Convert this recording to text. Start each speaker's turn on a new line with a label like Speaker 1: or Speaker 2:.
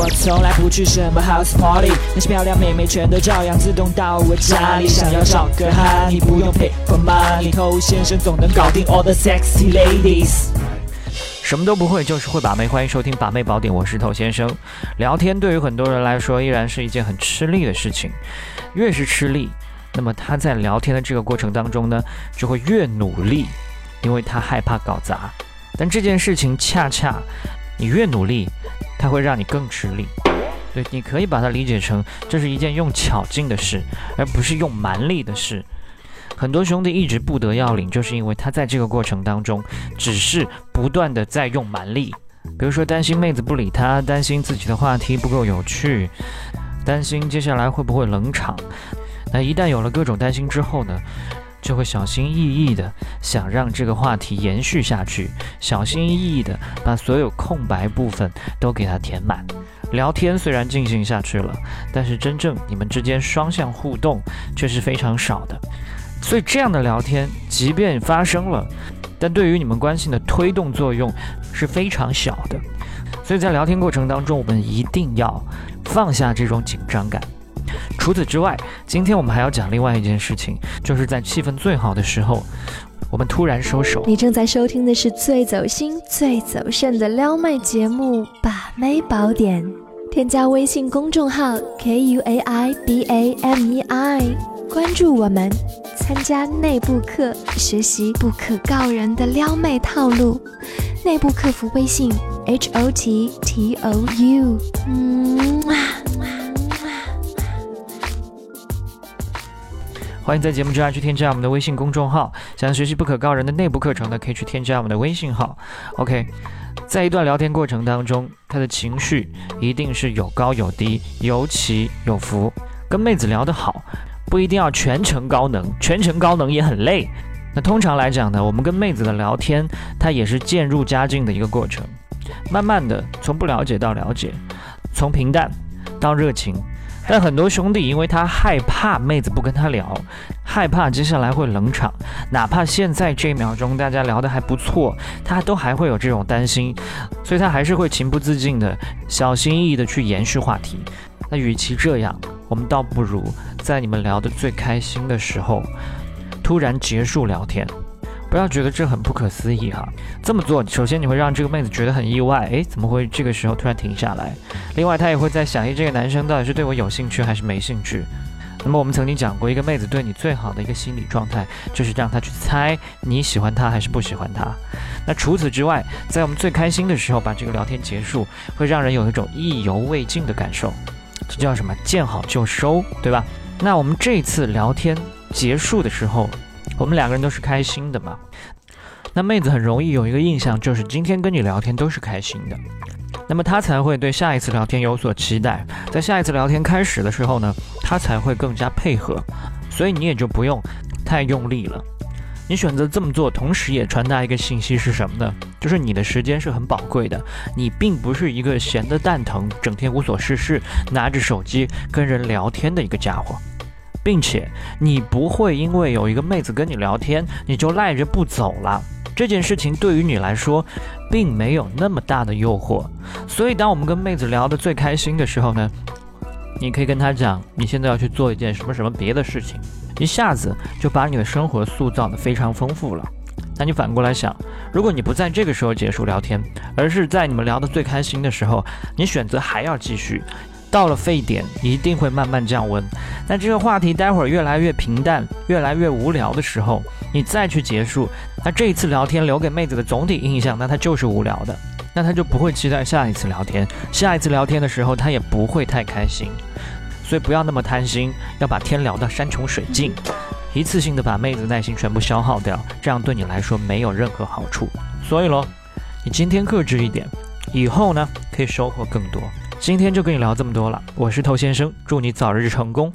Speaker 1: 我从来不去什么 house party，那些漂亮妹妹全都照样自动到我家里。想要找个哈，你不用 pay for money，偷先生总能搞定 all the sexy ladies。
Speaker 2: 什么都不会，就是会把妹。欢迎收听把妹宝典，我是头先生。聊天对于很多人来说，依然是一件很吃力的事情。越是吃力，那么他在聊天的这个过程当中呢，就会越努力，因为他害怕搞砸。但这件事情恰恰，你越努力，它会让你更吃力。对，你可以把它理解成，这是一件用巧劲的事，而不是用蛮力的事。很多兄弟一直不得要领，就是因为他在这个过程当中，只是不断的在用蛮力，比如说担心妹子不理他，担心自己的话题不够有趣，担心接下来会不会冷场。那一旦有了各种担心之后呢，就会小心翼翼的想让这个话题延续下去，小心翼翼的把所有空白部分都给它填满。聊天虽然进行下去了，但是真正你们之间双向互动却是非常少的。所以这样的聊天，即便发生了，但对于你们关系的推动作用是非常小的。所以在聊天过程当中，我们一定要放下这种紧张感。除此之外，今天我们还要讲另外一件事情，就是在气氛最好的时候，我们突然收手。
Speaker 3: 你正在收听的是最走心、最走肾的撩妹节目《把妹宝典》，添加微信公众号 k u a i b a m e i，关注我们。参加内部课，学习不可告人的撩妹套路。内部客服微信：h o t t o u。嗯啊
Speaker 2: 欢迎在节目之外去添加我们的微信公众号。想要学习不可告人的内部课程的，可以去添加我们的微信号。OK，在一段聊天过程当中，他的情绪一定是有高有低，有起有伏。跟妹子聊得好。不一定要全程高能，全程高能也很累。那通常来讲呢，我们跟妹子的聊天，它也是渐入佳境的一个过程，慢慢的从不了解到了解，从平淡到热情。但很多兄弟因为他害怕妹子不跟他聊，害怕接下来会冷场，哪怕现在这一秒钟大家聊得还不错，他都还会有这种担心，所以他还是会情不自禁的小心翼翼的去延续话题。那与其这样，我们倒不如在你们聊得最开心的时候，突然结束聊天。不要觉得这很不可思议哈。这么做，首先你会让这个妹子觉得很意外，诶，怎么会这个时候突然停下来？另外，她也会在想，诶，这个男生到底是对我有兴趣还是没兴趣？那么我们曾经讲过，一个妹子对你最好的一个心理状态，就是让她去猜你喜欢她还是不喜欢她。那除此之外，在我们最开心的时候把这个聊天结束，会让人有一种意犹未尽的感受。这叫什么？见好就收，对吧？那我们这次聊天结束的时候，我们两个人都是开心的嘛？那妹子很容易有一个印象，就是今天跟你聊天都是开心的，那么她才会对下一次聊天有所期待。在下一次聊天开始的时候呢，她才会更加配合，所以你也就不用太用力了。你选择这么做，同时也传达一个信息是什么呢？就是你的时间是很宝贵的，你并不是一个闲得蛋疼，整天无所事事，拿着手机跟人聊天的一个家伙，并且你不会因为有一个妹子跟你聊天，你就赖着不走了。这件事情对于你来说，并没有那么大的诱惑。所以，当我们跟妹子聊得最开心的时候呢，你可以跟她讲，你现在要去做一件什么什么别的事情。一下子就把你的生活塑造的非常丰富了。那你反过来想，如果你不在这个时候结束聊天，而是在你们聊得最开心的时候，你选择还要继续，到了沸点一定会慢慢降温。那这个话题待会儿越来越平淡，越来越无聊的时候，你再去结束，那这一次聊天留给妹子的总体印象，那她就是无聊的，那她就不会期待下一次聊天，下一次聊天的时候她也不会太开心。所以不要那么贪心，要把天聊到山穷水尽，一次性的把妹子耐心全部消耗掉，这样对你来说没有任何好处。所以喽，你今天克制一点，以后呢可以收获更多。今天就跟你聊这么多了，我是头先生，祝你早日成功。